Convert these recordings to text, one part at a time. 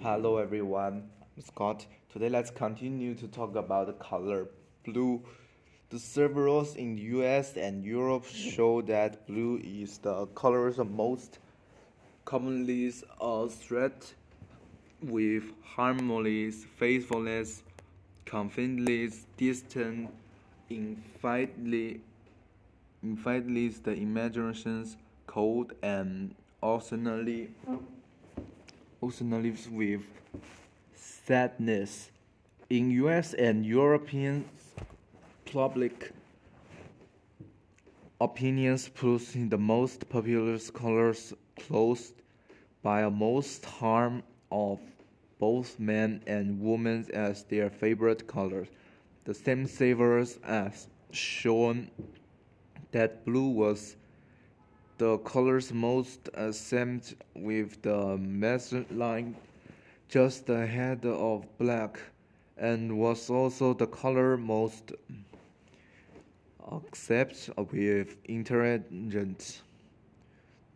Hello everyone, I'm Scott. Today let's continue to talk about the color blue. The surveys in the US and Europe show that blue is the color most commonly associated with harmony, faithfulness, confidence, distance, infinitely, infinitely the imaginations, cold, and occasionally also lives with sadness. In US and European public opinions pushing the most popular colors clothes by most harm of both men and women as their favorite colors. The same savers as shown that blue was the colors most assembed with the message line just ahead of black and was also the color most accepted with intelligent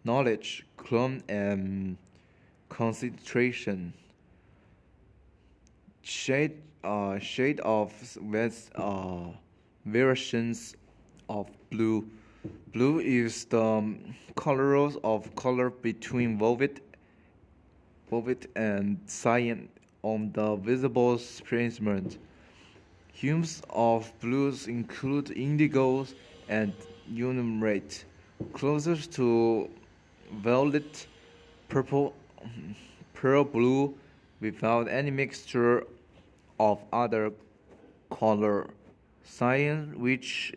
knowledge, calm and concentration. Shade, uh, shade of with uh, variations of blue Blue is the um, color of color between violet, violet and cyan on the visible spectrum. Hues of blues include indigos and ultramarine, closer to violet, purple, pearl blue, without any mixture of other color. Cyan, which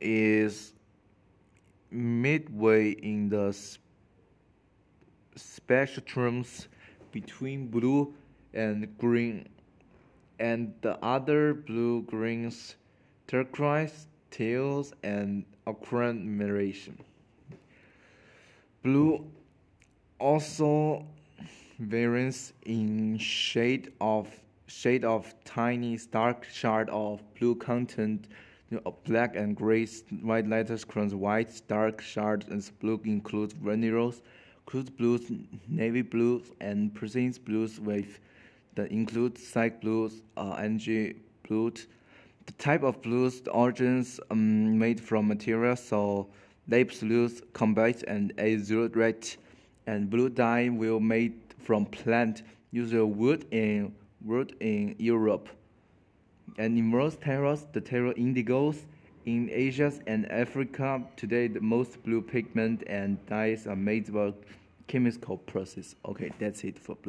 is midway in the spectrums between blue and green and the other blue greens turquoise teals and aquamarine blue also varies in shade of shade of tiny dark shade of blue content you know, black and gray white letters crowns white dark shards and blue includes veneros crude blues navy blues and prism blues with that include sky blues uh, energy blues. The type of blues the origins um, made from materials so laps blues combined and azurite and blue dye will made from plant usually wood in wood in Europe and in most terras, the terra indigos, in Asia and Africa, today the most blue pigment and dyes are made by chemical process. Okay, that's it for blue.